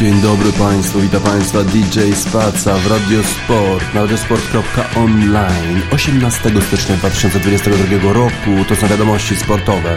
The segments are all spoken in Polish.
Dzień dobry Państwu, witam Państwa DJ Spaca w Radiosport na radiosport.online 18 stycznia 2022 roku to są wiadomości sportowe.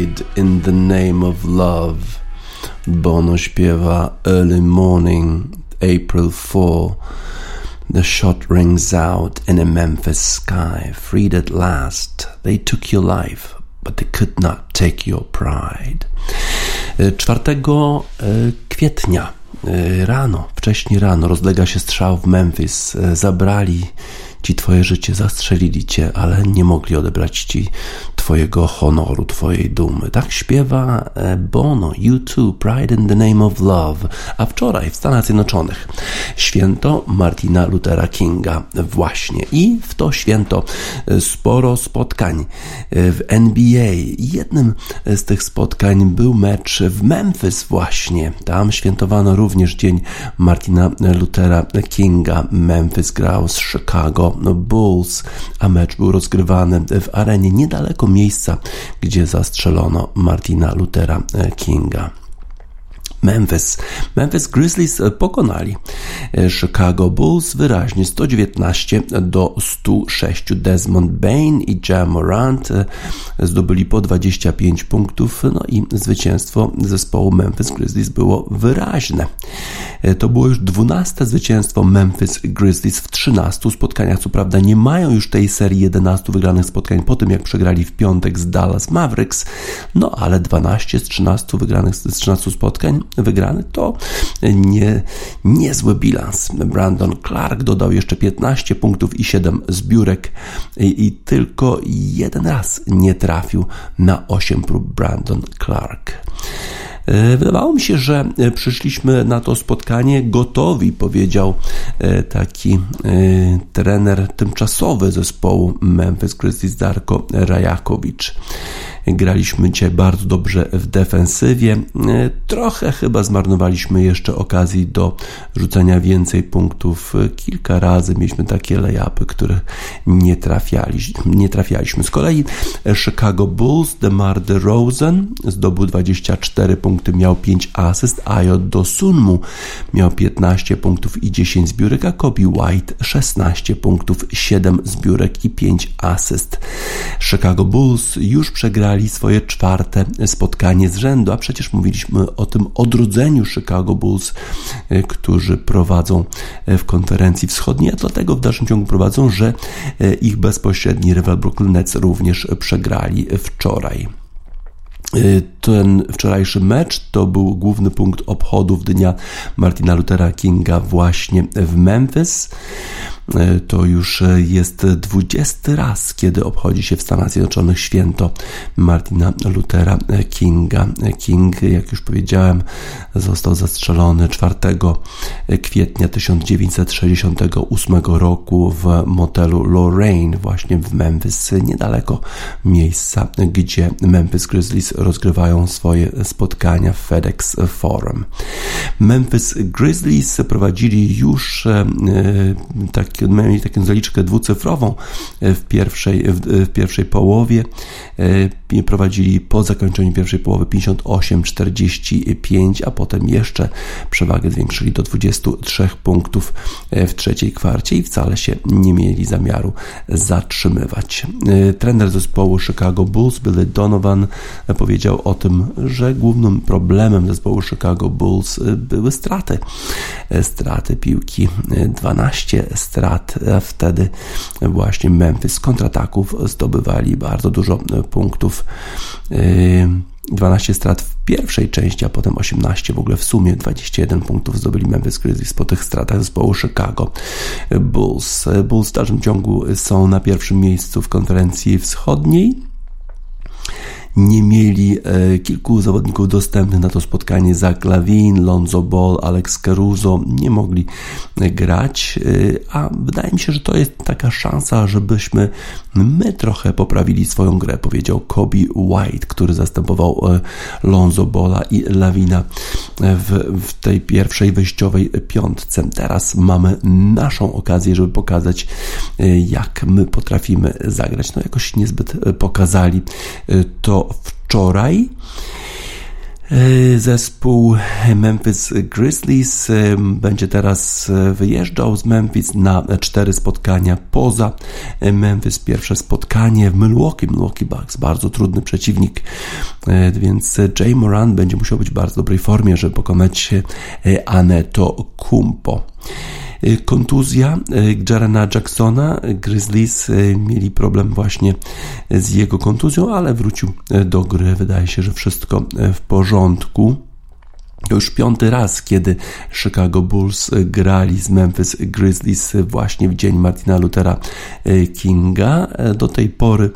Pride in the Name of Love. Bono śpiewa Early Morning, April 4. The shot rings out in a Memphis sky. Freed at last, they took your life, but they could not take your pride. 4 e, kwietnia e, rano, wcześniej rano, rozlega się strzał w Memphis. E, zabrali ci twoje życie, zastrzelili cię, ale nie mogli odebrać ci Twojego honoru, Twojej dumy. Tak śpiewa e, Bono, U2, Pride in the Name of Love. A wczoraj w Stanach Zjednoczonych święto Martina Luthera Kinga właśnie. I w to święto e, sporo spotkań e, w NBA. Jednym z tych spotkań był mecz w Memphis właśnie. Tam świętowano również dzień Martina Luthera Kinga. Memphis grał z Chicago Bulls, a mecz był rozgrywany w arenie niedaleko miejsca, gdzie zastrzelono Martina Luthera e, Kinga. Memphis. Memphis Grizzlies e, pokonali e, Chicago Bulls wyraźnie 119 do 106. Desmond Bain i Jam Morant zdobyli po 25 punktów, no i zwycięstwo zespołu Memphis Grizzlies było wyraźne. To było już 12 zwycięstwo Memphis Grizzlies w 13 spotkaniach. Co prawda nie mają już tej serii 11 wygranych spotkań po tym, jak przegrali w piątek z Dallas Mavericks, no ale 12 z 13 wygranych z 13 spotkań wygranych to nie, niezły bilans. Brandon Clark dodał jeszcze 15 punktów i 7 zbiórek i, i tylko jeden raz nie trafił na 8 prób Brandon Clark. E, wydawało mi się, że e, przyszliśmy na to spotkanie gotowi, powiedział e, taki trener tymczasowy zespołu Memphis Grizzlies Darko Rajakowicz. Graliśmy dzisiaj bardzo dobrze w defensywie. E, trochę chyba zmarnowaliśmy jeszcze okazji do rzucania więcej punktów. Kilka razy mieliśmy takie layupy, które nie, trafialiśmy, nie trafialiśmy. Z kolei Chicago Bulls, DeMar DeRozan zdobył 24 punkty, miał 5 asyst, a J. Dosunmu miał 15 punktów i 10 zbiórek, a Kobe White 16 punktów, 7 zbiórek i 5 asyst. Chicago Bulls już przegrali swoje czwarte spotkanie z rzędu, a przecież mówiliśmy o tym odrodzeniu Chicago Bulls, e, którzy prowadzą e, w konferencji wschodniej, a dlatego w dalszym ciągu prowadzą, że e, ich bezpośredni rywal Brooklyn Nets również przegrali wczoraj. Ten wczorajszy mecz to był główny punkt obchodów dnia Martina Luthera Kinga właśnie w Memphis. E, to już e, jest dwudziesty raz, kiedy obchodzi się w Stanach Zjednoczonych święto Martina Luthera Kinga. King, jak już powiedziałem, został zastrzelony 4 kwietnia 1968 roku w motelu Lorraine, właśnie w Memphis, niedaleko miejsca, gdzie Memphis Grizzlies rozgrywają swoje spotkania w FedEx Forum. Memphis Grizzlies prowadzili już e, taki mieli taką zaliczkę dwucyfrową e, w pierwszej, w, w pierwszej połowie. E, prowadzili po zakończeniu pierwszej połowy 58-45, a potem jeszcze przewagę zwiększyli do 23 punktów e, w trzeciej kwarcie i wcale się nie mieli zamiaru zatrzymywać. Trener zespołu Chicago Bulls, Billy Donovan, powiedział o tym, że głównym problemem zespołu Chicago Bulls były straty. Straty piłki, 12 strat strat. Wtedy właśnie Memphis z kontrataków zdobywali bardzo dużo punktów. 12 strat w pierwszej części, a potem 18 w ogóle w sumie 21 punktów zdobyli Memphis Grizzlies po tych stratach zespołu Chicago Bulls. Bulls w dalszym ciągu są na pierwszym miejscu w konferencji wschodniej nie mieli e, kilku zawodników dostępnych na to spotkanie. Zach Lavin, Lonzo Ball, Alex Caruso nie mogli e, grać, e, a wydaje mi się, że to jest taka szansa, żebyśmy my trochę poprawili swoją grę, powiedział Kobe White, który zastępował Lonzo Bola i Lawina w, w tej pierwszej wyjściowej piątce. Teraz mamy naszą okazję, żeby pokazać, jak my potrafimy zagrać. No jakoś niezbyt pokazali to wczoraj. E, zespół Memphis Grizzlies e, będzie teraz e, wyjeżdżał z Memphis na cztery spotkania poza Memphis. Pierwsze spotkanie w Milwaukee, Milwaukee Bucks, bardzo trudny przeciwnik, więc Jay Moran będzie musiał być w bardzo dobrej formie, żeby pokonać Aneto Kumpo. Y, kontuzja y, Jarena Jacksona. Grizzlies y, mieli problem właśnie z jego kontuzją, ale wrócił do gry. Wydaje się, że wszystko w porządku. To już piąty raz, kiedy Chicago Bulls grali z Memphis Grizzlies właśnie w dzień Martina Luthera Kinga. Do tej pory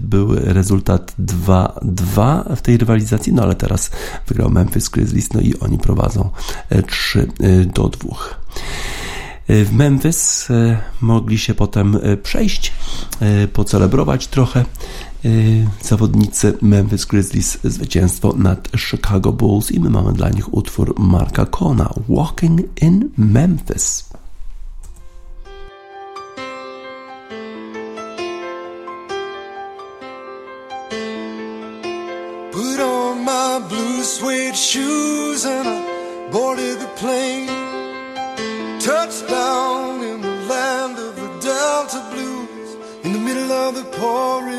był rezultat 2-2 w tej rywalizacji, no ale teraz wygrał Memphis Grizzlies, no i oni prowadzą 3 do 2. W Memphis e, mogli się potem e, przejść, e, pocelebrować trochę zawodnicy Memphis Grizzlies zwycięstwo nad Chicago Bulls i my mamy dla nich utwór Marka Kona Walking in Memphis. Put on my blue suede shoes and I boarded the plane Touchdown in the land of the Delta Blues in the middle of the pouring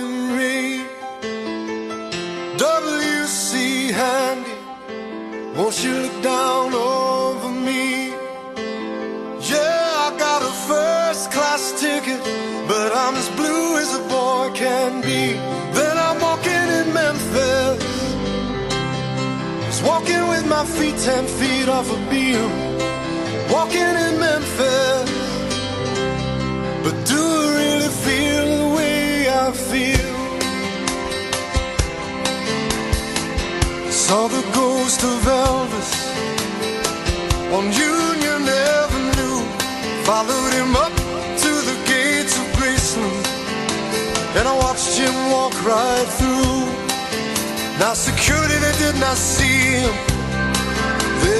my feet ten feet off a beam, walking in Memphis. But do I really feel the way I feel? Saw the ghost of Elvis on Union Avenue, followed him up to the gates of Graceland, and I watched him walk right through. Now security, they did not see him.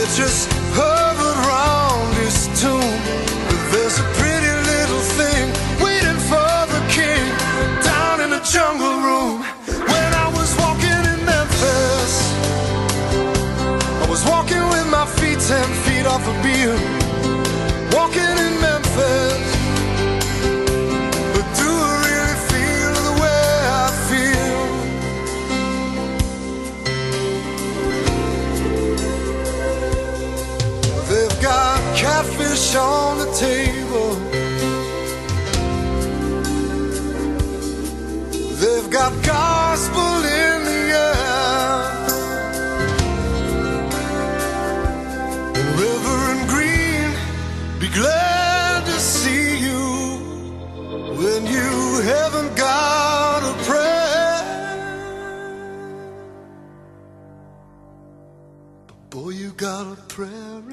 Just his tomb. But there's a pretty little thing waiting for the king down in the jungle room. When I was walking in Memphis, I was walking with my feet ten feet off a beam. Walking in Memphis. On the table. They've got gospel in the air. And Reverend Green, be glad to see you when you haven't got a prayer. But boy, you got a prayer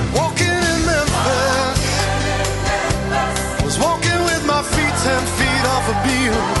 Ten feet off a beam.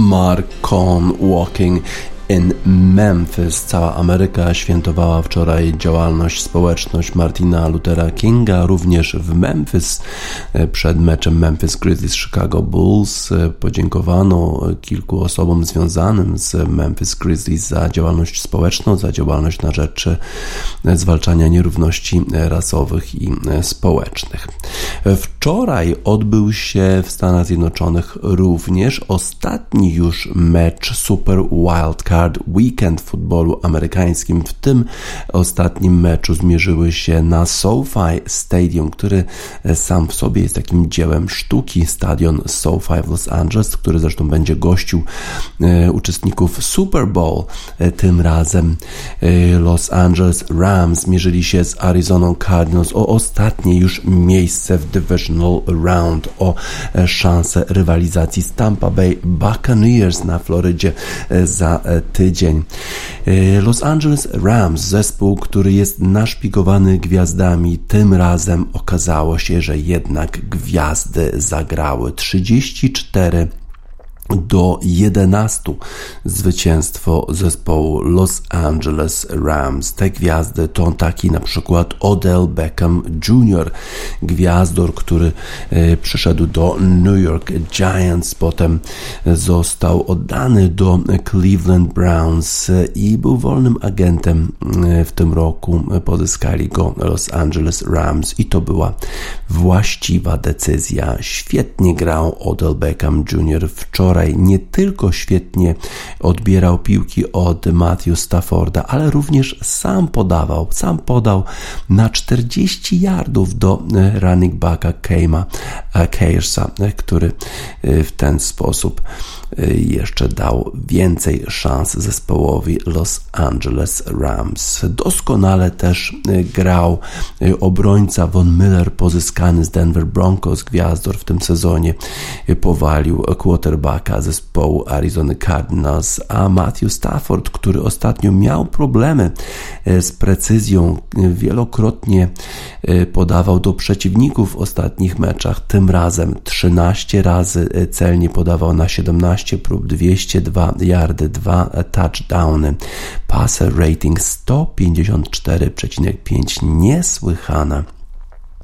Mark Cohn Walking in Memphis. Cała Ameryka świętowała wczoraj działalność społeczność Martina Luthera Kinga, również w Memphis e, przed meczem Memphis Grizzlies Chicago Bulls. e, Podziękowano kilku osobom związanym z Memphis Grizzlies za działalność społeczną, za działalność na rzecz e, zwalczania nierówności rasowych i społecznych. Wczoraj odbył się w Stanach Zjednoczonych również ostatni już mecz Super Wildcard Weekend w futbolu amerykańskim. W tym ostatnim meczu zmierzyły się na SoFi Stadium, który e, sam w sobie jest takim dziełem sztuki. Stadion SoFi w Los Angeles, który zresztą będzie gościł e, uczestników Super Bowl. E, Tym razem Los Angeles Rams mierzyli się z Arizona Cardinals o ostatnie już miejsce w Divisional Round, o e, szansę rywalizacji z Tampa Bay Buccaneers na Florydzie e, za e, tydzień. Los Angeles Rams, zespół, który jest naszpikowany gwiazdami, tym razem okazało się, że jednak gwiazdy zagrały 34 do 11 zwycięstwo zespołu Los Angeles Rams. Te gwiazdy to taki na przykład Odell Beckham Jr., gwiazdor, który e, przyszedł do New York Giants, potem został oddany do Cleveland Browns i był wolnym agentem e, w tym roku. Pozyskali go Los Angeles Rams i to była właściwa decyzja. Świetnie grał Odell Beckham Jr. wczoraj nie tylko świetnie odbierał piłki od Matthew Stafforda, ale również sam podawał, sam podał na 40 yardów do e, running backa Keima Keirsa, e, który e, w ten sposób jeszcze dał więcej szans zespołowi Los Angeles Rams. Doskonale też grał obrońca Von Miller pozyskany z Denver Broncos, gwiazdor w tym sezonie powalił quarterbacka zespołu Arizona Cardinals, a Matthew Stafford, który ostatnio miał problemy z precyzją, wielokrotnie podawał do przeciwników w ostatnich meczach, tym razem 13 razy celnie podawał na 17 12 prób, 202 yardy, 2 touchdowny. Passer rating 154,5. Niesłychane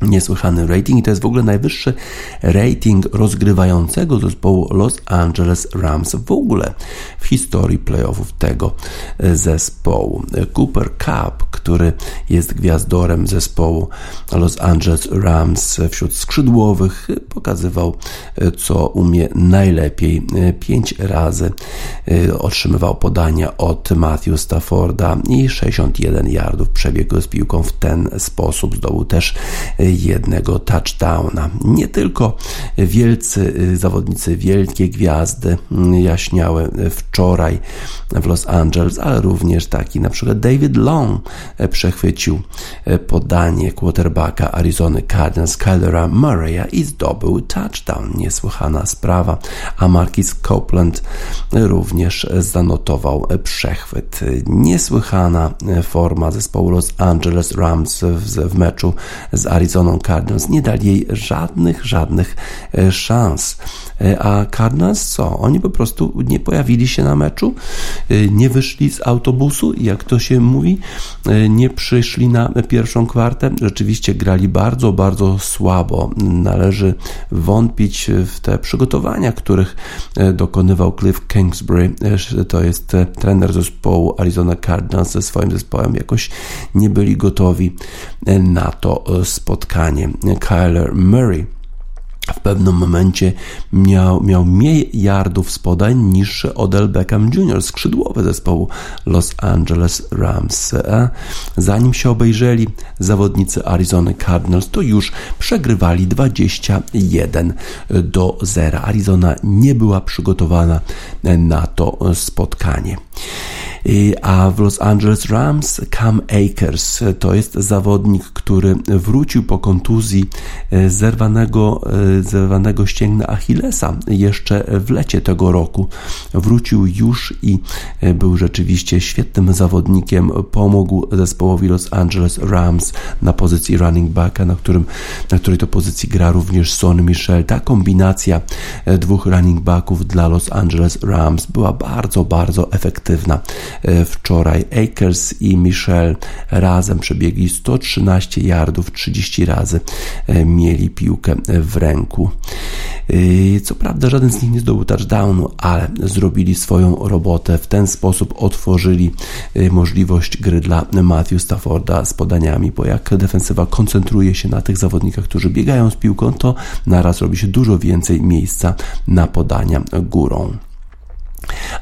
niesłychany rating i to jest w ogóle najwyższy rating rozgrywającego zespołu Los Angeles Rams w ogóle w historii playoffów tego zespołu. Cooper Cup, który jest gwiazdorem zespołu Los Angeles Rams wśród skrzydłowych, pokazywał co umie najlepiej. Pięć razy otrzymywał podania od Matthew Stafforda i 61 yardów przebiegł z piłką w ten sposób. Zdobył też jednego touchdowna. Nie tylko wielcy y, zawodnicy, wielkie gwiazdy mm, jaśniały wczoraj w Los Angeles, ale również taki na przykład David Long e, przechwycił podanie quarterbacka Arizony Cardinals Kylera Murraya i zdobył touchdown. Niesłychana sprawa. A Marquis Copeland również zanotował przechwyt. Niesłychana forma zespołu Los Angeles Rams w, w meczu z Arizona Arizoną Cardinals. Nie dali jej żadnych, żadnych e, szans. E, a Cardinals co? Oni po prostu nie pojawili się na meczu, e, nie wyszli z autobusu, jak to się mówi, nie przyszli na pierwszą kwartę. Rzeczywiście grali bardzo, bardzo słabo. Należy wątpić w te przygotowania, których dokonywał Cliff Kingsbury. To jest trener zespołu Arizona Cardinals ze swoim zespołem. Jakoś nie byli gotowi na to spotkanie spotkanie. Kyler Murray w pewnym momencie miał, miał mniej yardów z podań niż Odell Beckham Jr., skrzydłowy zespołu Los Angeles Rams. E, zanim się obejrzeli zawodnicy Arizony Cardinals, to już przegrywali 21 do 0. Arizona nie była przygotowana na to spotkanie. A w Los Angeles Rams Cam Akers to jest zawodnik, który wrócił po kontuzji e, zerwanego, e, zerwanego ścięgna Achillesa jeszcze w lecie tego roku. Wrócił już i e, był rzeczywiście świetnym zawodnikiem. Pomógł zespołowi Los Angeles Rams na pozycji running backa, na, którym, na której to pozycji gra również Son Michel. Ta kombinacja dwóch running backów dla Los Angeles Rams była bardzo, bardzo efektywna. E, wczoraj. Akers i Michel razem przebiegli 113 yardów, 30 razy e, mieli piłkę w ręku. E, co prawda żaden z nich nie zdobył touchdownu, ale zrobili swoją robotę. W ten sposób otworzyli możliwość gry dla Matthew Stafforda z podaniami, bo jak defensywa koncentruje się na tych zawodnikach, którzy biegają z piłką, to naraz robi się dużo więcej miejsca na podania górą.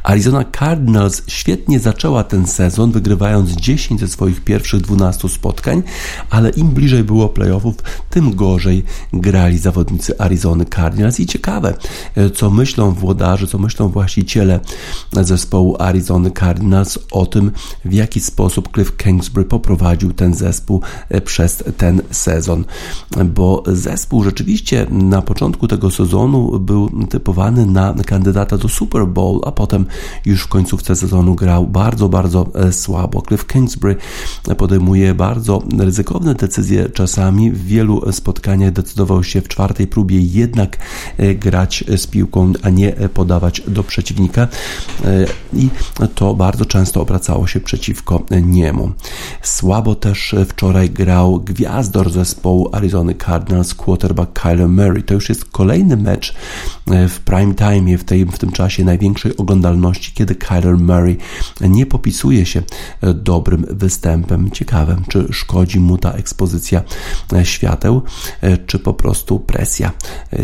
Arizona Cardinals świetnie zaczęła ten sezon, wygrywając 10 ze swoich pierwszych 12 spotkań, ale im bliżej było playoffów, tym gorzej grali zawodnicy Arizony Cardinals. I ciekawe, co myślą włodarze, co myślą właściciele zespołu Arizony Cardinals o tym, w jaki sposób Cliff Kingsbury poprowadził ten zespół przez ten sezon. Bo zespół rzeczywiście na początku tego sezonu był typowany na kandydata do Super Bowl, a potem już w końcówce sezonu grał bardzo, bardzo słabo. Cliff Kingsbury podejmuje bardzo ryzykowne decyzje czasami. W wielu spotkaniach decydował się w czwartej próbie jednak grać z piłką, a nie podawać do przeciwnika i to bardzo często obracało się przeciwko niemu. Słabo też wczoraj grał gwiazdor zespołu Arizony Cardinals, quarterback Kyler Murray. To już jest kolejny mecz e, w prime time, w, tej, w tym czasie największej oglądalności, kiedy Kyler Murray nie popisuje się e, dobrym występem. Ciekawe, czy szkodzi mu ta ekspozycja e, świateł, czy po prostu presja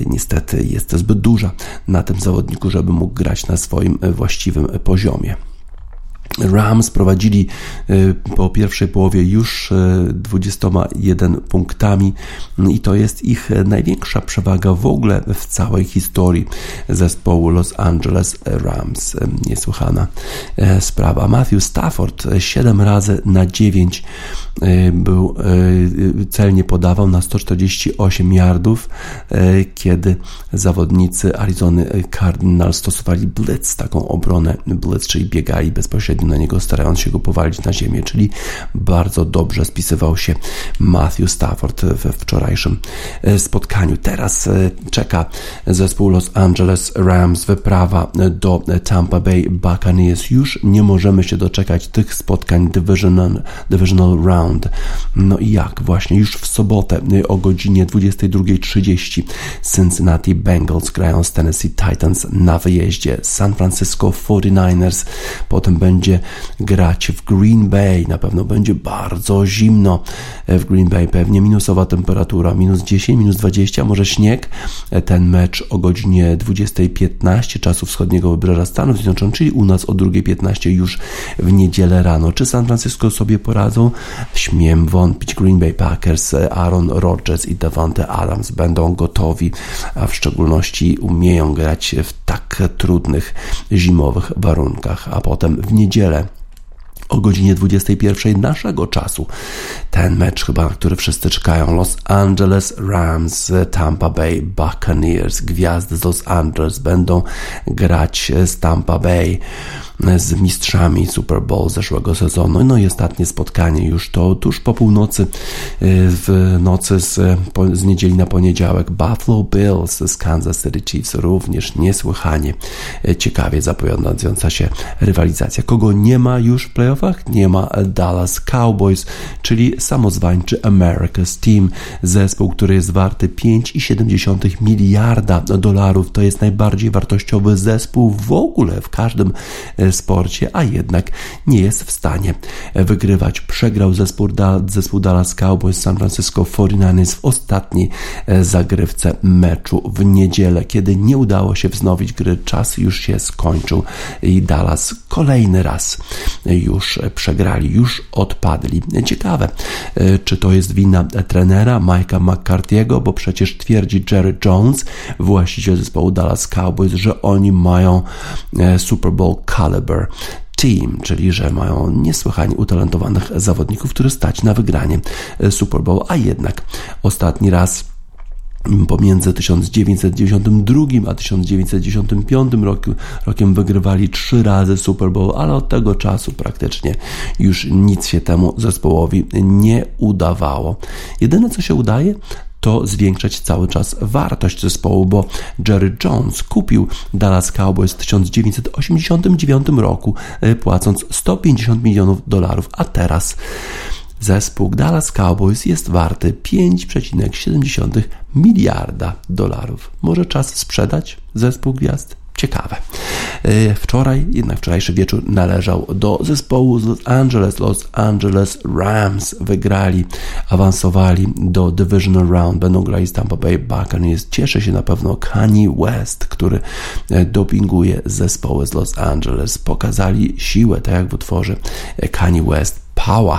niestety jest zbyt duża na tym zawodniku, żeby mógł grać na swoim właściwym poziomie. Rams prowadzili y, po pierwszej połowie już 21 y, punktami i to jest ich największa przewaga w ogóle w całej historii zespołu Los Angeles Rams. Niesłychana e, sprawa. Matthew Stafford 7 razy na 9 e, był e, celnie podawał na 148 yardów, kiedy zawodnicy Arizony Cardinals stosowali blitz, taką obronę blitz, czyli biegali bezpośrednio na niego, starając się go powalić na ziemię, czyli bardzo dobrze spisywał się Matthew Stafford we wczorajszym e, spotkaniu. Teraz e, czeka zespół Los Angeles Rams wyprawa do Tampa Bay Buccaneers. Już nie możemy się doczekać tych spotkań divisional, divisional round. No i jak? Właśnie już w sobotę e, o godzinie 22.30 Cincinnati Bengals grają z Tennessee Titans na wyjeździe. San Francisco 49ers potem będzie grać w Green Bay. Na pewno będzie bardzo zimno w Green Bay, pewnie minusowa temperatura, minus 10, minus 20, może śnieg. Ten mecz o godzinie 20.15 czasu wschodniego wybrzeża Stanów Zjednoczonych, czyli u nas o 2.15 już w niedzielę rano. Czy San Francisco sobie poradzą? Śmiem wątpić. Green Bay Packers, Aaron Rodgers i Devante Adams będą gotowi, a w szczególności umieją grać w tak trudnych zimowych warunkach, a potem w niedzielę o godzinie 21 naszego czasu. Ten mecz chyba, na który wszyscy czekają. Los Angeles Rams, Tampa Bay Buccaneers. Gwiazdy z Los Angeles będą grać z Tampa Bay z mistrzami Super Bowl zeszłego sezonu. No i ostatnie spotkanie już to tuż po północy, y, w nocy z, z niedzieli na poniedziałek. Buffalo Bills z Kansas City Chiefs również niesłychanie y, ciekawie zapowiadająca się rywalizacja. Kogo nie ma już w playoffach? Nie ma Dallas Cowboys, czyli samozwańczy America's Team. Zespół, który jest warty 5,7 miliarda dolarów. To jest najbardziej wartościowy zespół w ogóle w każdym y, sporcie, a jednak nie jest w stanie wygrywać. Przegrał zespół, zespół Dallas Cowboys San Francisco 49ers w ostatniej e, zagrywce meczu w niedzielę, kiedy nie udało się wznowić gry. Czas już się skończył i Dallas kolejny raz już przegrali, już odpadli. Ciekawe, e, czy to jest wina trenera Mike'a McCarthy'ego, bo przecież twierdzi Jerry Jones, właściciel zespołu Dallas Cowboys, że oni mają e, Super Bowl caliber caliber team, czyli że mają niesłychanie utalentowanych zawodników, którzy stać na wygranie e, Super Bowl, a jednak ostatni raz pomiędzy 1992 a 1995 roku, rokiem wygrywali trzy razy Super Bowl, ale od tego czasu praktycznie już nic się temu zespołowi nie udawało. Jedyne co się udaje, to zwiększać cały czas wartość zespołu, bo Jerry Jones kupił Dallas Cowboys w 1989 roku, e, płacąc 150 milionów dolarów, a teraz zespół Dallas Cowboys jest warty 5,7 miliarda dolarów. Może czas sprzedać zespół gwiazd? Ciekawe. E, wczoraj, jednak wczorajszy wieczór należał do zespołu z Los Angeles. Los Angeles Rams wygrali, awansowali do Divisional Round. Będą grali z Tampa Bay Buccaneers. Cieszy się na pewno Kanye West, który e, dopinguje zespoły z Los Angeles. Pokazali siłę, tak jak w utworze e, Kanye West Power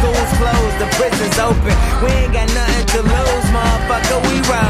school's closed, the prison's open. We ain't got nothing to lose, motherfucker, we roll.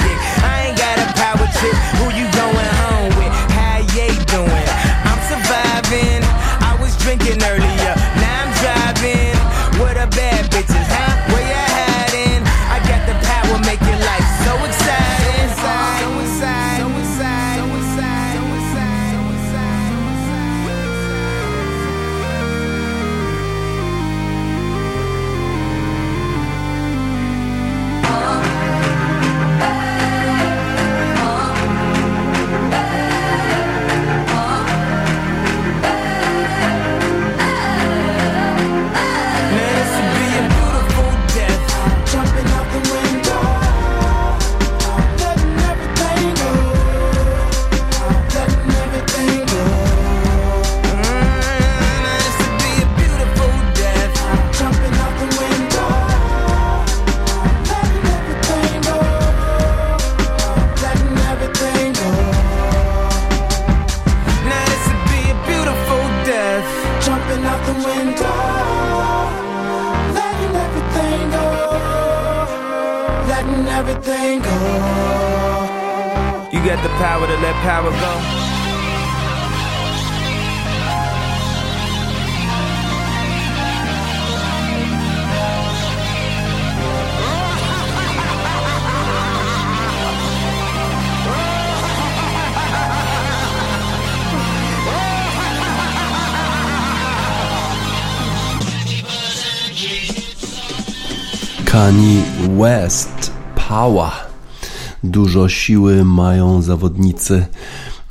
You got the power to let power go. Kanye West Power. dużo siły mają zawodnicy.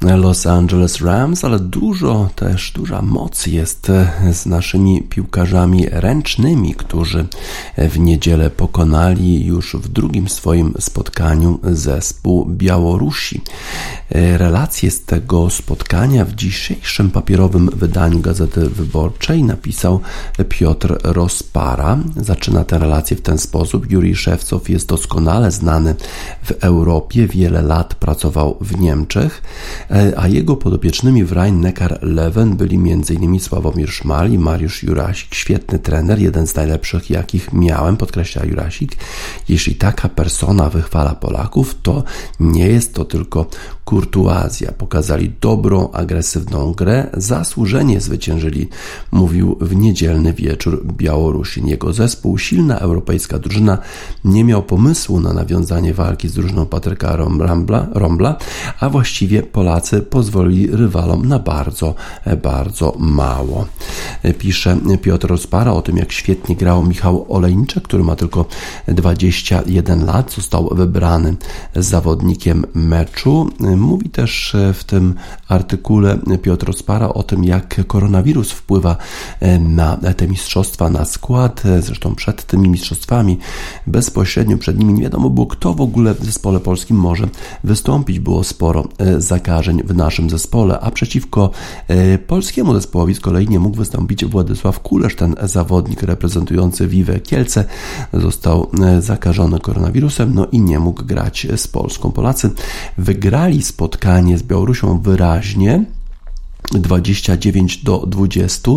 Los Angeles Rams, ale dużo też, duża moc jest e, z naszymi piłkarzami ręcznymi, którzy w niedzielę pokonali już w drugim swoim spotkaniu zespół Białorusi. E, relacje z tego spotkania w dzisiejszym papierowym wydaniu Gazety Wyborczej napisał Piotr Rospara. Zaczyna tę relację w ten sposób. Juri Szewcow jest doskonale znany w Europie, wiele lat pracował w Niemczech a jego podopiecznymi w Rhein-Neckar-Leven byli m.in. Sławomir Szmal i Mariusz Jurasik. Świetny trener, jeden z najlepszych, jakich miałem, podkreśla Jurasik. Jeśli taka persona wychwala Polaków, to nie jest to tylko kurtuazja. Pokazali dobrą, agresywną grę, zasłużenie zwyciężyli, mówił w niedzielny wieczór Białorusin. Jego zespół, silna europejska drużyna, nie miał pomysłu na nawiązanie walki z drużyną Patryka Rombla, Rombla a właściwie Polacy pozwolili rywalom na bardzo, bardzo mało. Pisze Piotr Rozpara o tym, jak świetnie grał Michał Olejniczek, który ma tylko 21 lat, został wybrany zawodnikiem meczu. Mówi też w tym artykule Piotr Rozpara o tym, jak koronawirus wpływa na te mistrzostwa, na skład. Zresztą przed tymi mistrzostwami, bezpośrednio przed nimi nie wiadomo było, kto w ogóle w zespole polskim może wystąpić. Było sporo e, zakażeń w naszym zespole, a przeciwko e, polskiemu zespołowi z kolei nie mógł wystąpić Władysław Kulesz, ten zawodnik reprezentujący Wiwę Kielce. Został e, zakażony koronawirusem, no i nie mógł grać z Polską. Polacy wygrali spotkanie z Białorusią wyraźnie. 29 do 20.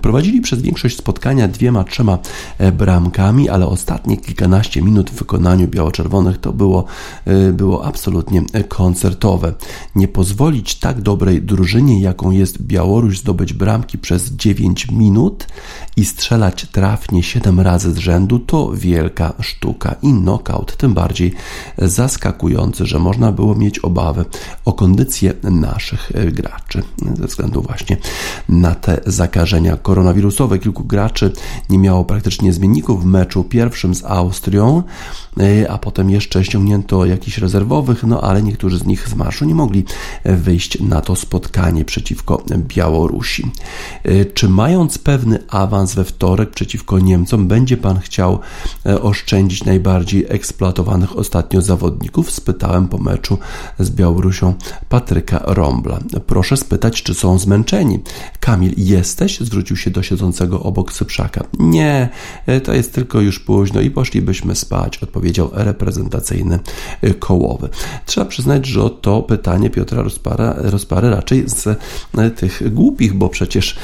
Prowadzili przez większość spotkania dwiema, trzema e, bramkami, ale ostatnie kilkanaście minut w wykonaniu biało-czerwonych to było, e, było absolutnie koncertowe. Nie pozwolić tak dobrej drużynie, jaką jest Białoruś, zdobyć bramki przez 9 minut i strzelać trafnie 7 razy z rzędu to wielka sztuka i knockout, tym bardziej zaskakujący, że można było mieć obawy o kondycję naszych e, graczy względu właśnie na te zakażenia koronawirusowe. Kilku graczy nie miało praktycznie zmienników w meczu pierwszym z Austrią, e, a potem jeszcze ściągnięto jakichś rezerwowych, no ale niektórzy z nich z marszu nie mogli wyjść na to spotkanie przeciwko Białorusi. E, czy mając pewny awans we wtorek przeciwko Niemcom, będzie pan chciał e, oszczędzić najbardziej eksploatowanych ostatnio zawodników? Spytałem po meczu z Białorusią Patryka Rombla. Proszę spytać, czy są zmęczeni. Kamil, jesteś? Zwrócił się do siedzącego obok Syprzaka. Nie, e, to jest tylko już późno i poszlibyśmy spać, odpowiedział reprezentacyjny e, kołowy. Trzeba przyznać, że to pytanie Piotra Rozpara, Rozpary raczej z e, tych głupich, bo przecież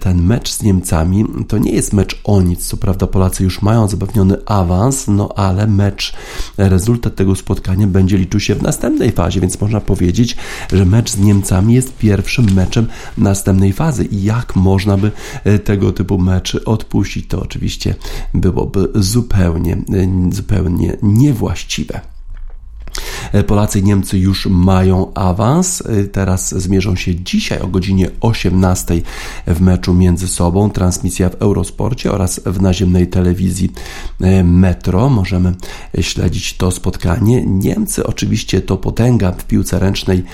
ten mecz z Niemcami to nie jest mecz o nic. Co prawda Polacy już mają zapewniony awans, no ale mecz, rezultat tego spotkania będzie liczył się w następnej fazie, więc można powiedzieć, że mecz z Niemcami jest pierwszym meczem następnej fazy i jak można by e, tego typu meczy odpuścić, to oczywiście byłoby zupełnie, e, zupełnie niewłaściwe. E, Polacy i Niemcy już mają awans. E, teraz zmierzą się dzisiaj o godzinie 18 w meczu między sobą. Transmisja w Eurosporcie oraz w naziemnej telewizji e, Metro. Możemy śledzić to spotkanie. Niemcy oczywiście to potęga w piłce ręcznej,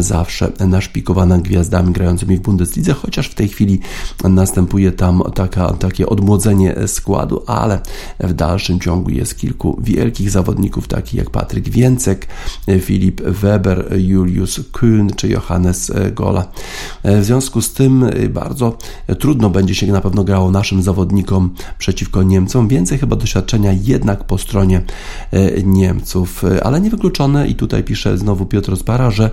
zawsze naszpikowana gwiazdami grającymi w Bundeslidze, chociaż w tej chwili następuje tam taka, takie odmłodzenie składu, ale w dalszym ciągu jest kilku wielkich zawodników, takich jak Patryk Filip Weber, Julius Kühn czy Johannes Gola. W związku z tym bardzo trudno będzie się na pewno grało naszym zawodnikom przeciwko Niemcom. Więcej chyba doświadczenia jednak po stronie Niemców, ale niewykluczone i tutaj pisze znowu Piotr Rozpara, że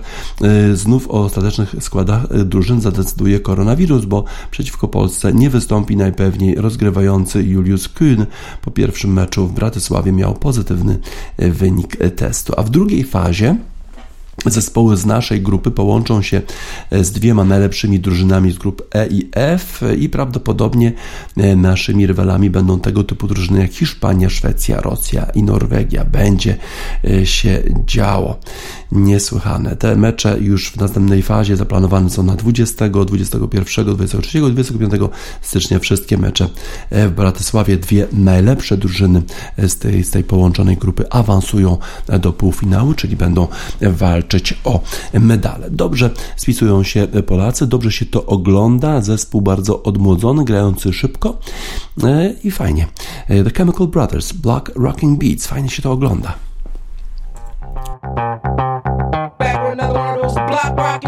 znów o ostatecznych składach drużyn zadecyduje koronawirus, bo przeciwko Polsce nie wystąpi najpewniej rozgrywający Julius Kühn. Po pierwszym meczu w Bratysławie miał pozytywny wynik testu, a w drugiej fazie Zespoły z naszej grupy połączą się e, z dwiema najlepszymi drużynami z grup E i F i prawdopodobnie e, naszymi rywalami będą tego typu drużyny jak Hiszpania, Szwecja, Rosja i Norwegia. Będzie e, się działo. Niesłychane. Te mecze już w następnej fazie zaplanowane są na 20, 21, 23, 25 stycznia. Wszystkie mecze w Bratysławie. Dwie najlepsze drużyny z tej, z tej połączonej grupy awansują do półfinału, czyli będą walczyć walczyć o medale. Dobrze spisują się Polacy, dobrze się to ogląda, zespół bardzo odmłodzony, grający szybko e, i fajnie. E, The Chemical Brothers, Black Rocking Beats, fajnie się to ogląda. Back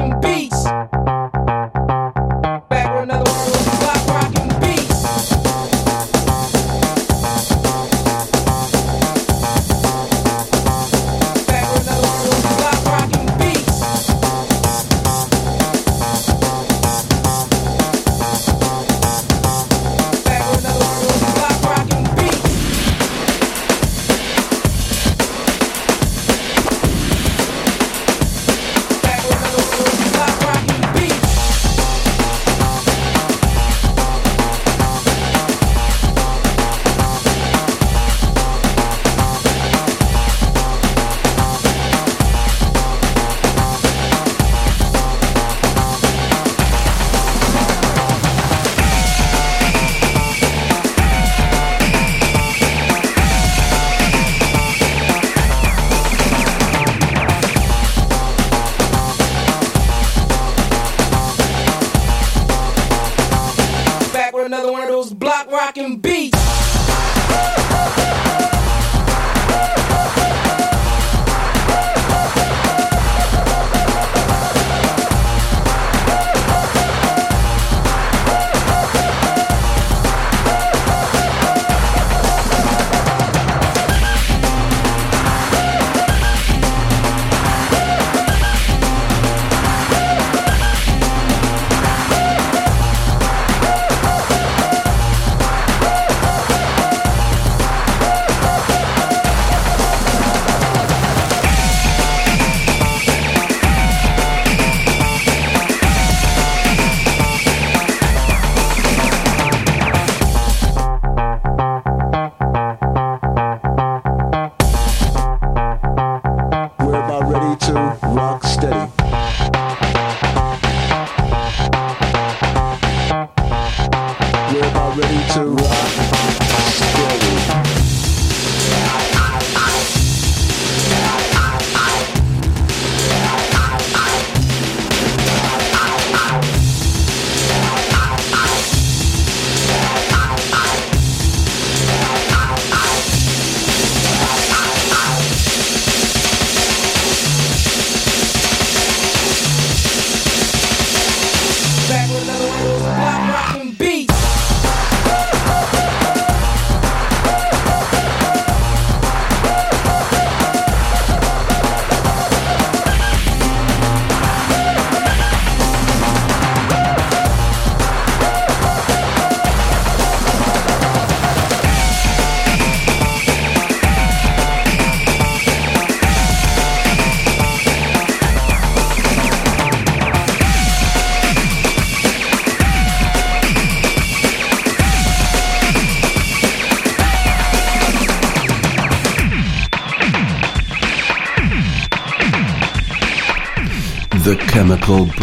Chemical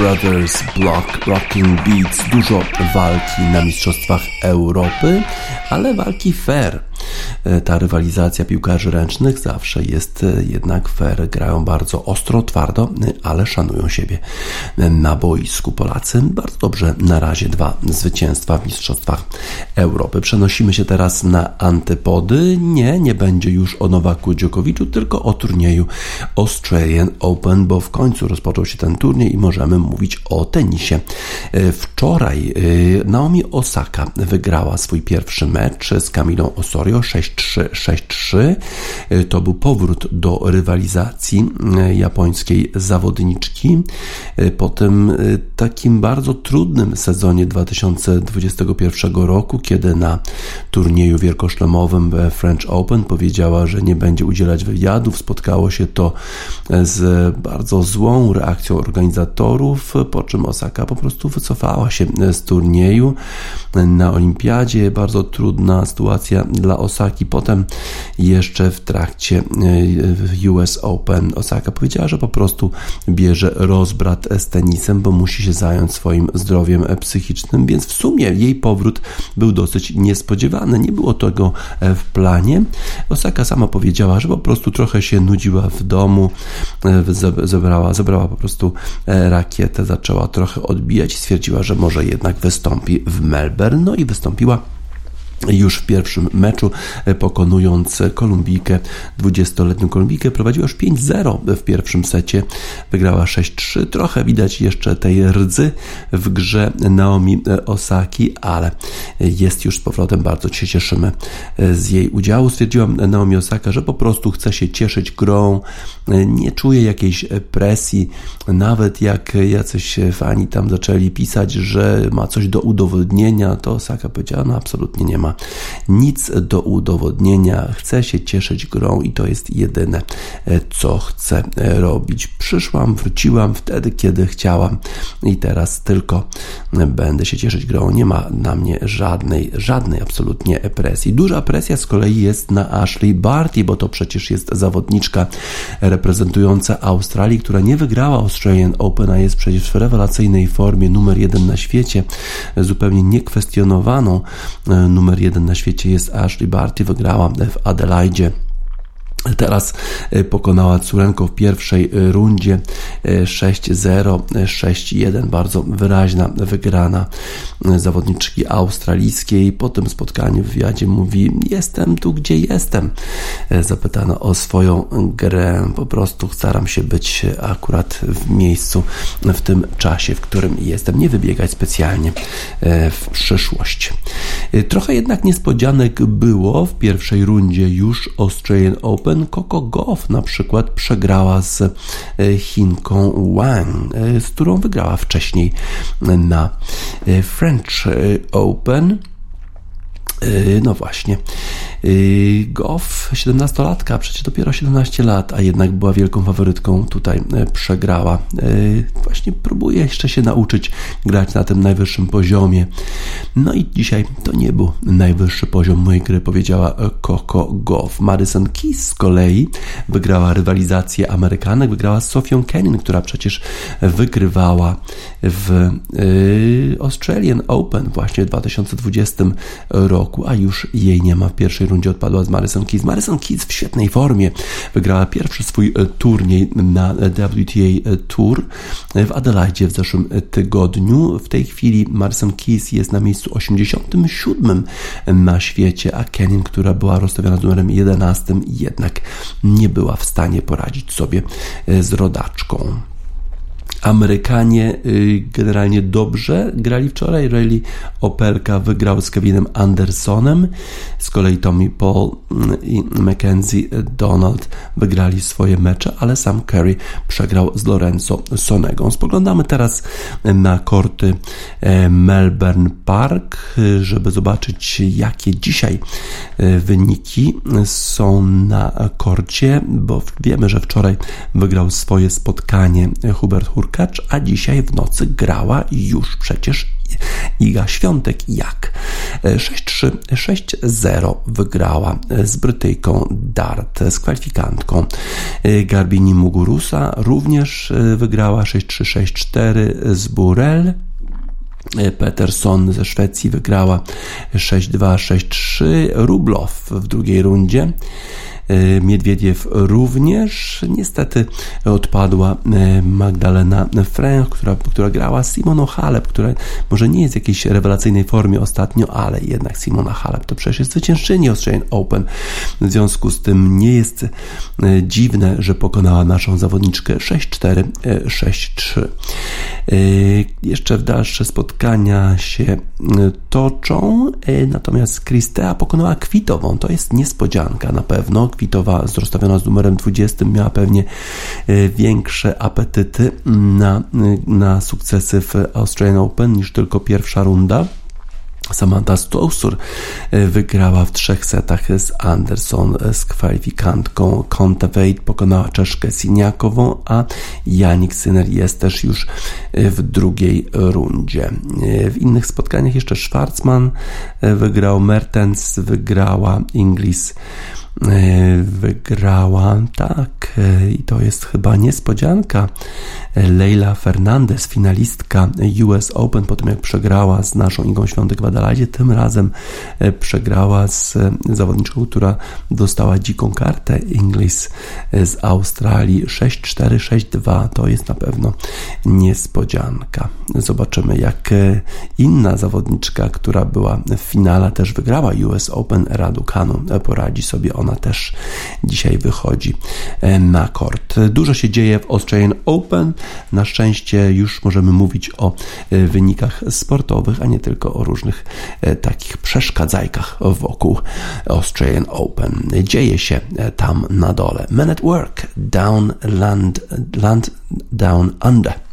Brothers Block Rocking Beats. Dużo walki na Mistrzostwach Europy, ale walki fair. E, ta rywalizacja piłkarzy ręcznych zawsze jest e, jednak fair. Grają bardzo ostro, twardo, e, ale szanują siebie na boisku. Polacy bardzo dobrze na razie dwa zwycięstwa w Mistrzostwach Europy. Przenosimy się teraz na antypody. Nie, nie będzie już o Nowaku Dziokowiczu, tylko o turnieju Australian Open, bo w końcu rozpoczął się ten turniej i możemy mówić o tenisie. Wczoraj Naomi Osaka wygrała swój pierwszy mecz z Kamilą Osorio 6-3, 6-3. To był powrót do rywalizacji e, japońskiej zawodniczki. E, po tym e, takim bardzo trudnym sezonie 2021 roku, kiedy na turnieju wielkoszlemowym French Open powiedziała, że nie będzie udzielać wywiadów, spotkało się to z bardzo złą reakcją organizatorów, po czym Osaka po prostu wycofała się z turnieju na olimpiadzie. Bardzo trudna sytuacja dla Osaki. Potem jeszcze w trakcie e, US Open Osaka powiedziała, że po prostu bierze rozbrat z tenisem, bo musi się zająć swoim zdrowiem psychicznym, więc w sumie jej powrót był dosyć niespodziewany. Nie było tego e, w planie. Osaka sama powiedziała, że po prostu trochę się nudziła w domu, e, zebrała, zebrała po prostu rakietę, zaczęła trochę odbijać i stwierdziła, że może jednak wystąpi w Melbourne. No i wystąpiła już w pierwszym meczu, e, pokonując Kolumbijkę, 20-letnią Kolumbijkę, prowadziła już 5-0 w pierwszym secie, wygrała 6-3, trochę widać jeszcze tej rdzy w grze Naomi e, Osaki, ale jest już z powrotem, bardzo się cieszymy e, z jej udziału. Stwierdziłam Naomi Osaka, że po prostu chce się cieszyć grą, nie czuje jakiejś presji, nawet jak jacyś fani tam zaczęli pisać, że ma coś do udowodnienia, to Osaka powiedziała, no absolutnie nie ma nic do udowodnienia, chce się cieszyć grą i to jest jedyne, e, co chcę e, robić. Przyszłam, wróciłam wtedy, kiedy chciałam i teraz tylko e, będę się cieszyć grą. Nie ma na mnie żadnej, żadnej absolutnie presji. Duża presja z kolei jest na Ashley Barty, bo to przecież jest zawodniczka reprezentująca Australii, która nie wygrała Australian Open, a jest przecież w rewelacyjnej formie numer jeden na świecie, zupełnie niekwestionowaną numer jeden na świecie jest Ashley Barty, wygrała w Adelaide Teraz e, pokonała Curenko w pierwszej e, rundzie 6-0, e, 6-1. Bardzo wyraźna wygrana zawodniczki australijskiej. Po tym spotkaniu w wywiadzie mówi: Jestem tu, gdzie jestem. Zapytana o swoją grę. Po prostu staram się być akurat w miejscu, w tym czasie, w którym jestem. Nie wybiegać specjalnie w przyszłość. Trochę jednak niespodzianek było w pierwszej rundzie już Australian Open. Open Coco Goff na przykład przegrała z e, Chinką Wang, e, z którą wygrała wcześniej na e, French Open. No właśnie. Yy, Goff, 17-latka, przecież dopiero 17 lat, a jednak była wielką faworytką, tutaj e, przegrała. E, właśnie próbuje jeszcze się nauczyć grać na tym najwyższym poziomie. No i dzisiaj to nie był najwyższy poziom mojej gry, powiedziała Coco Goff. Madison Keys z kolei wygrała rywalizację Amerykanek, wygrała z Sofią Kenin, która przecież wygrywała w yy, Australian Open właśnie w 2020 roku, a już jej nie ma w pierwszej rundzie odpadła z Madison Keys. Madison Keys w świetnej formie wygrała pierwszy swój e, turniej na WTA e, Tour w Adelaide w zeszłym tygodniu. W tej chwili Madison Keys jest na miejscu 87 na świecie, a Kenin, która była rozstawiona z numerem 11, jednak nie była w stanie poradzić sobie e, z rodaczką. Amerykanie y, generalnie dobrze grali wczoraj. Riley Opelka wygrał z Kevinem Andersonem. Z kolei Tommy Paul mm, i Mackenzie Donald wygrali swoje mecze, ale sam Curry przegrał z Lorenzo Sonegą. Spoglądamy teraz na korty e, Melbourne Park, żeby zobaczyć, jakie dzisiaj e, wyniki są na korcie, bo wiemy, że wczoraj wygrał swoje spotkanie Hubert Hurk Hurkacz, a dzisiaj w nocy grała już przecież Iga Świątek jak 6-3, 6-0 wygrała z Brytyjką Dart, z kwalifikantką Garbini Mugurusa, również wygrała 6-3, 6-4 z Burel. Peterson ze Szwecji wygrała 6-2, 6-3. Rublow w drugiej rundzie E, Miedwiediew również. Niestety odpadła e, Magdalena Fręch, która, która grała Simoną Halep, która może nie jest w jakiejś rewelacyjnej formie ostatnio, ale jednak Simona Halep to przecież jest zwyciężczyni Australian Open. W związku z tym nie jest e, dziwne, że pokonała naszą zawodniczkę 6-4, 6-3. Jeszcze dalsze spotkania się toczą, natomiast Kristea pokonała Kwitową. To jest niespodzianka na pewno. Kwitowa rozstawiona z numerem 20 miała pewnie e, większe apetyty na, na sukcesy w Australian Open niż tylko pierwsza runda. Samantha Stosur e, wygrała w trzech setach z Anderson e, z kwalifikantką. Kontaveit pokonała Czeszkę Siniakową, a Janik Syner jest też już w drugiej rundzie. W innych spotkaniach jeszcze Schwarzman wygrał, Mertens wygrała, Inglis E, wygrała, tak, e, i to jest chyba niespodzianka. Leila Fernandez, finalistka US Open, po tym jak przegrała z naszą Igą Świątek w Adelaide, tym razem e, przegrała z zawodniczką, która dostała dziką kartę Inglis z Australii 6-4, 6-2. To jest na pewno niespodzianka. Zobaczymy, jak inna zawodniczka, która była w finale, też wygrała US Open, Raducanu, poradzi sobie ona też dzisiaj wychodzi e, na kort. Dużo się dzieje w Australian Open. Na szczęście już możemy mówić o e, wynikach sportowych, a nie tylko o różnych e, takich przeszkadzajkach wokół Australian Open. Dzieje się tam na dole. Men at Work, Down Land, Land Down Under.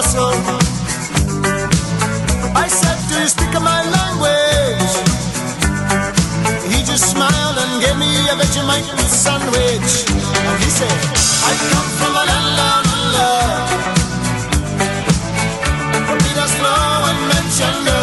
muscle. I said, Do you speak my language? He just smiled and gave me a Vegemite sandwich. And he said, I come from a land down he does mention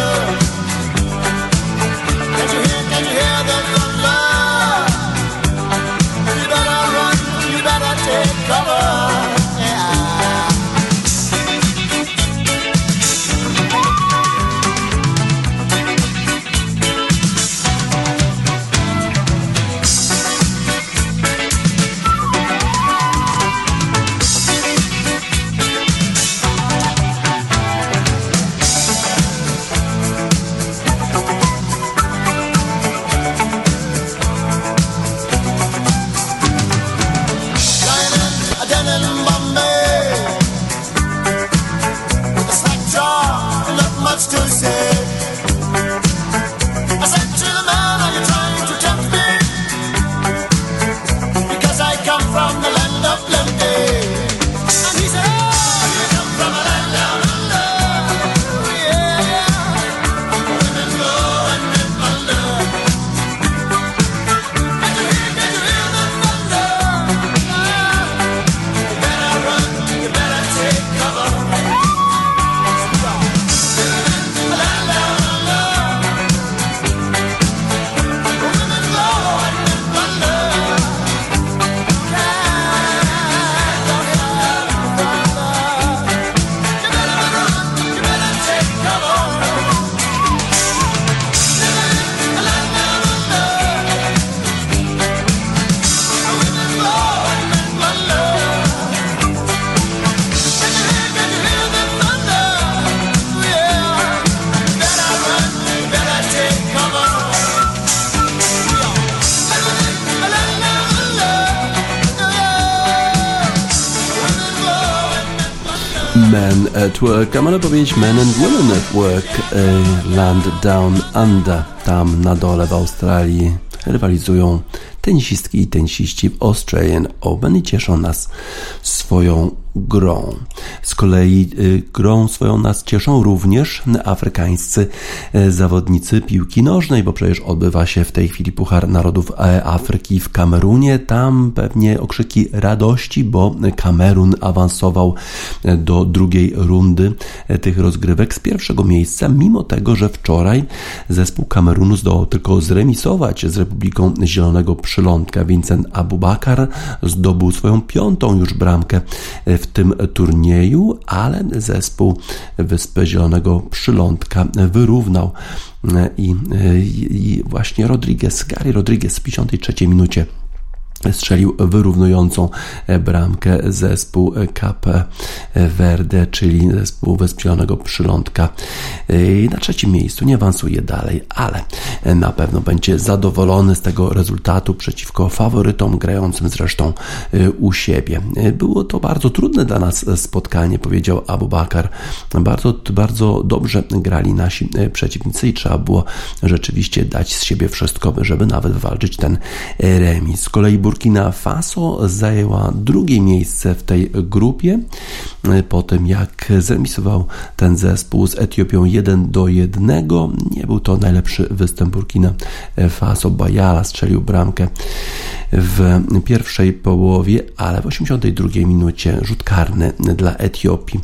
Men at Work, a można powiedzieć Men and Women at Work, Land Down Under, tam na dole w Australii rywalizują tenisistki i tenisiści w Australian Open i cieszą nas swoją grą. Z kolei y, grą swoją nas cieszą również afrykańscy y, zawodnicy piłki nożnej, bo przecież odbywa się w tej chwili Puchar Narodów e, Afryki w Kamerunie. Tam pewnie okrzyki radości, bo Kamerun awansował y, do drugiej rundy tych rozgrywek z pierwszego miejsca, mimo tego, że wczoraj zespół Kamerunu zdołał tylko zremisować z Republiką Zielonego Przylądka. Vincent Abubakar zdobył swoją piątą już bramkę w tym turnieju, ale zespół Wyspy Zielonego Przylądka wyrównał i, i właśnie Rodriguez, Gary Rodriguez w 53 minucie strzelił wyrównującą bramkę zespół KP Verde, czyli zespół Wesprzelanego Przylądka. Na trzecim miejscu nie awansuje dalej, ale na pewno będzie zadowolony z tego rezultatu przeciwko faworytom grającym zresztą u siebie. Było to bardzo trudne dla nas spotkanie, powiedział Abu Bakar. Bardzo, bardzo dobrze grali nasi przeciwnicy i trzeba było rzeczywiście dać z siebie wszystko, żeby nawet walczyć ten remis. Z kolei Burkina Faso zajęła drugie miejsce w tej grupie po tym jak zremisował ten zespół z Etiopią 1 do 1. Nie był to najlepszy występ Burkina Faso. Bajala strzelił bramkę w pierwszej połowie, ale w 82 minucie rzut karny dla Etiopii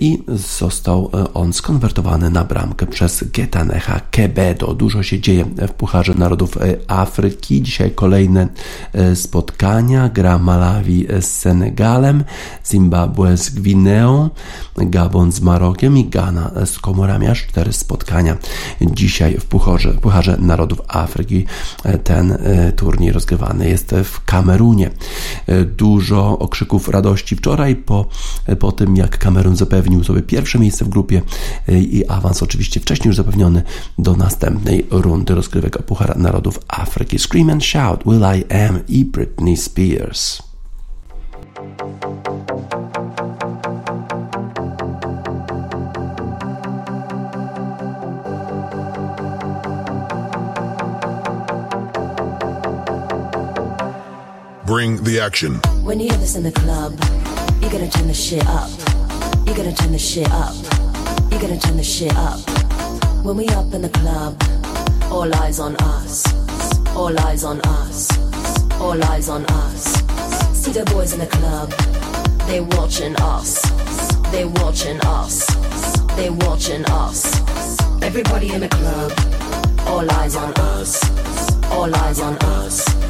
i został on skonwertowany na bramkę przez Getanecha Kebedo. Dużo się dzieje w Pucharze Narodów Afryki. Dzisiaj kolejne spotkania. Gra Malawi z Senegalem, Zimbabwe z Gwineą, Gabon z Marokiem i Ghana z Komorami. Aż cztery spotkania dzisiaj w Pucharze, Pucharze Narodów Afryki. Ten turniej rozgrywany jest w Kamerunie. Dużo okrzyków radości wczoraj po, po tym, jak Kamerun zapewnił sobie pierwsze miejsce w grupie i awans oczywiście wcześniej już zapewniony do następnej rundy rozgrywek o Puchar Narodów Afryki. Scream and Shout, Will I Am i Britney Spears. Bring the action. When you hear this in the club, you gotta turn the shit up. You gotta turn the shit up. You gotta turn the shit up. When we up in the club, all eyes on us. All eyes on us. All eyes on us. See the boys in the club, they watching us. They watching us. They watching us. Everybody in the club, all eyes on us. All eyes on us.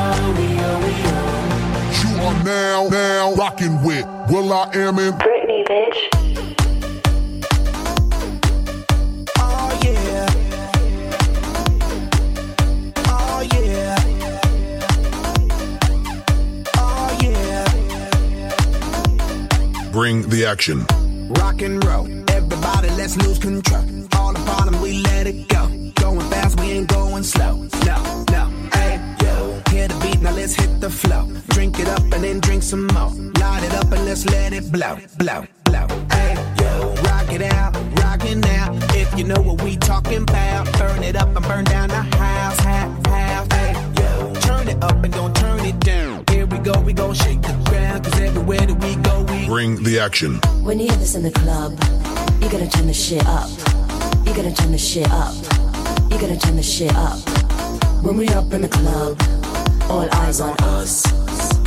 are now, now rocking with Will I Am in Britney, bitch. Oh yeah. Oh yeah. Oh yeah. Bring the action. Rock and roll. Everybody, let's lose control. All the bottom, we let it go. Going fast, we ain't going slow. No, no, hey, yo. Hear the beat, now let's hit the flow. Drink it up and then drink some more. Light it up and let's let it blow, blow, blow. Hey, yo. Rock it out, rock it now. If you know what we talking about, burn it up and burn down the house, house, house. Hey, yo. Turn it up and don't turn it down. Here we go, we gon' shake the ground. Cause everywhere that we go, we Bring the action. When you hear this in the club, you gotta turn the shit up. You gotta turn the shit up. You gotta turn the shit up. When we up in the club, all eyes on us.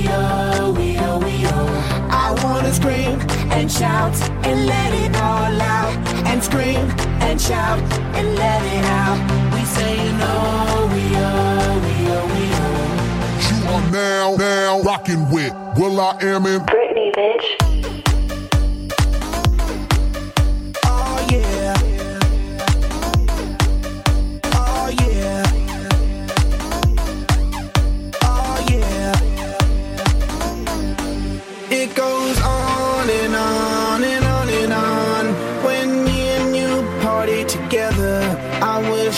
we oh, we oh, we oh. I wanna scream and shout and let it all out. And scream and shout and let it out. We saying oh, we oh, we oh, we oh. You are now, now rocking with well I Am in Brittany bitch.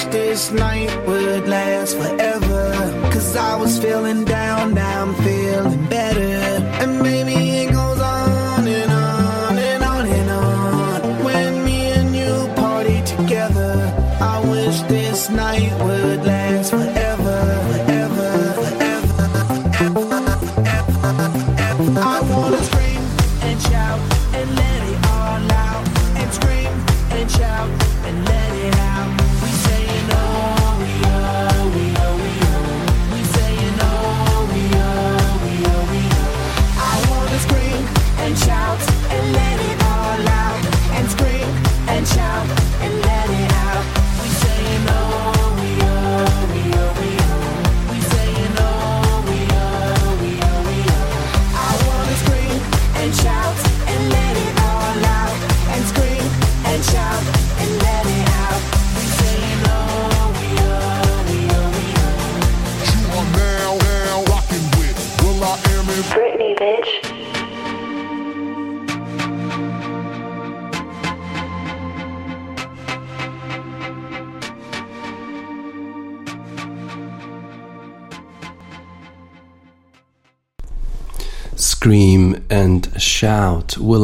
Wish this night would last forever. Cause I was feeling down, now I'm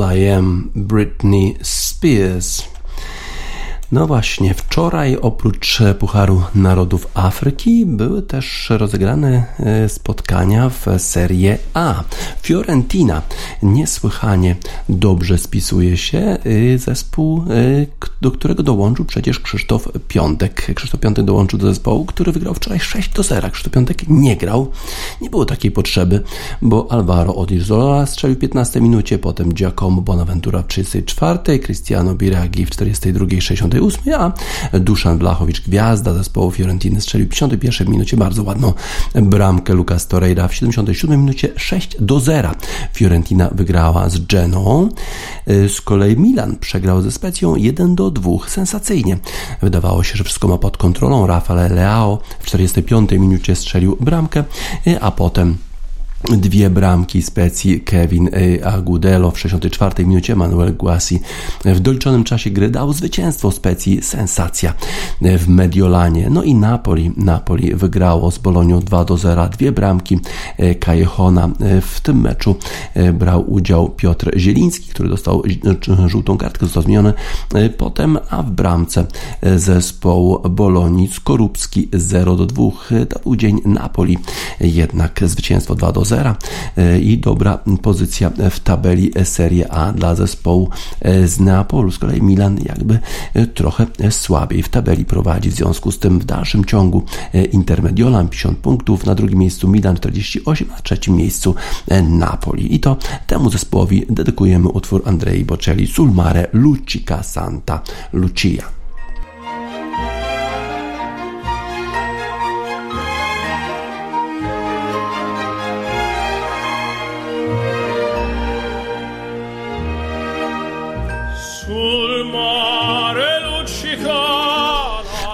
I Am, Britney Spears. No właśnie, wczoraj oprócz Pucharu Narodów Afryki były też rozegrane e, spotkania w Serie A. Fiorentina niesłychanie dobrze spisuje się. E, zespół, e, do którego dołączył przecież Krzysztof Piątek. Krzysztof Piątek dołączył do zespołu, który wygrał wczoraj 6 do 0. Krzysztof Piątek nie grał, nie było takiej potrzeby, bo Alvaro Odizola strzelił w 15 minucie, potem Giacomo Bonaventura w 34, Cristiano Biragi w 42, 60 48, a Duszan Blachowicz, gwiazda zespołu Fiorentiny, strzelił w 51 minucie bardzo ładną bramkę Lucas Torreira. W 77 minucie 6 do 0 Fiorentina wygrała z Genoą. Y, z kolei Milan przegrał ze Specją 1 do 2. Sensacyjnie. Wydawało się, że wszystko ma pod kontrolą. Rafael Leao w 45 minucie strzelił bramkę, y, a potem Dwie bramki specji Kevin Agudelo w 64 minucie, Manuel Guasi w doliczonym czasie gry dał zwycięstwo specji, sensacja w Mediolanie. No i Napoli, Napoli wygrało z Bolonią 2 do 0, dwie bramki y, Kajehona. Y, W tym meczu y, brał udział Piotr Zieliński, który dostał żółtą kartkę, został zmieniony potem, a w bramce zespołu Bolonii Skorupski 0 do 2. Y, To był dzień Napoli, jednak zwycięstwo 2 do 0 i dobra pozycja w tabeli Serie A dla zespołu z Neapolu. Z kolei Milan jakby trochę słabiej w tabeli prowadzi. W związku z tym w dalszym ciągu Intermediolan 50 punktów, na drugim miejscu Milan 48, na trzecim miejscu Napoli. I to temu zespołowi dedykujemy utwór Andrei Bocelli Sul mare Lucica Santa Lucia.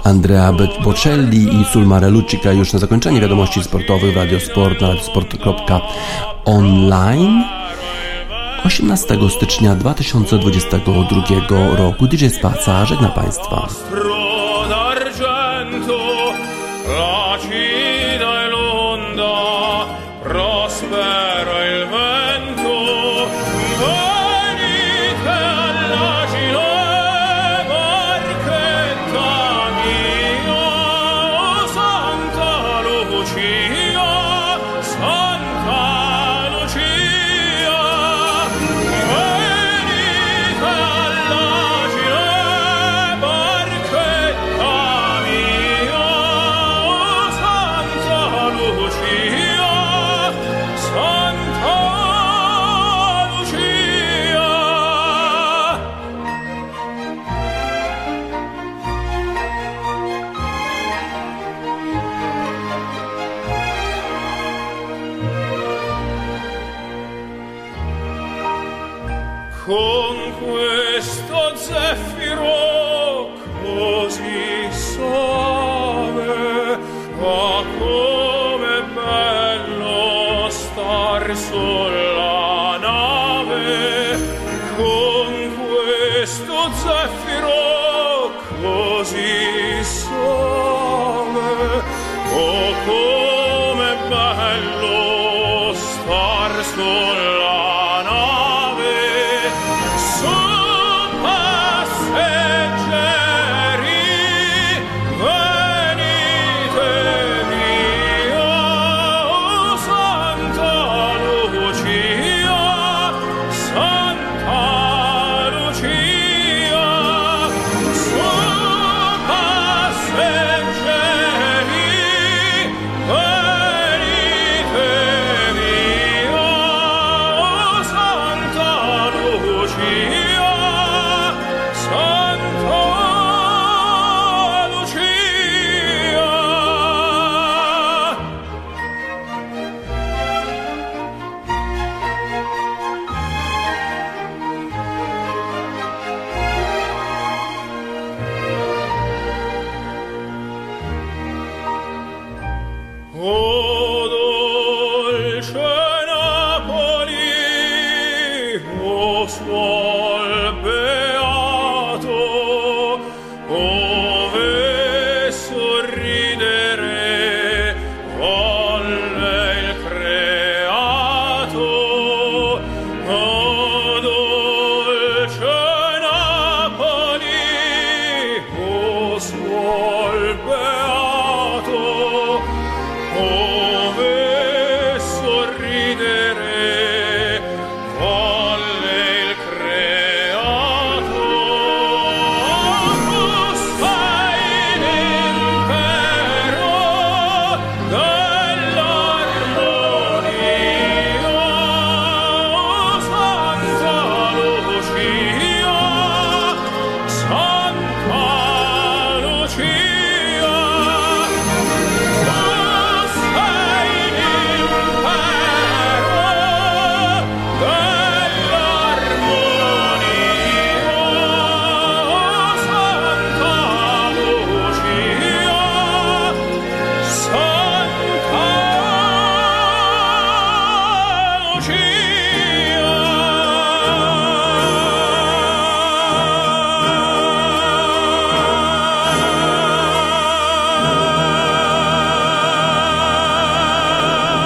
Andrea Bocelli i Sulmare Luccica już na zakończenie wiadomości sportowych w Radiosport na radiosport.online 18 stycznia 2022 roku DJ Spaca żegna Państwa.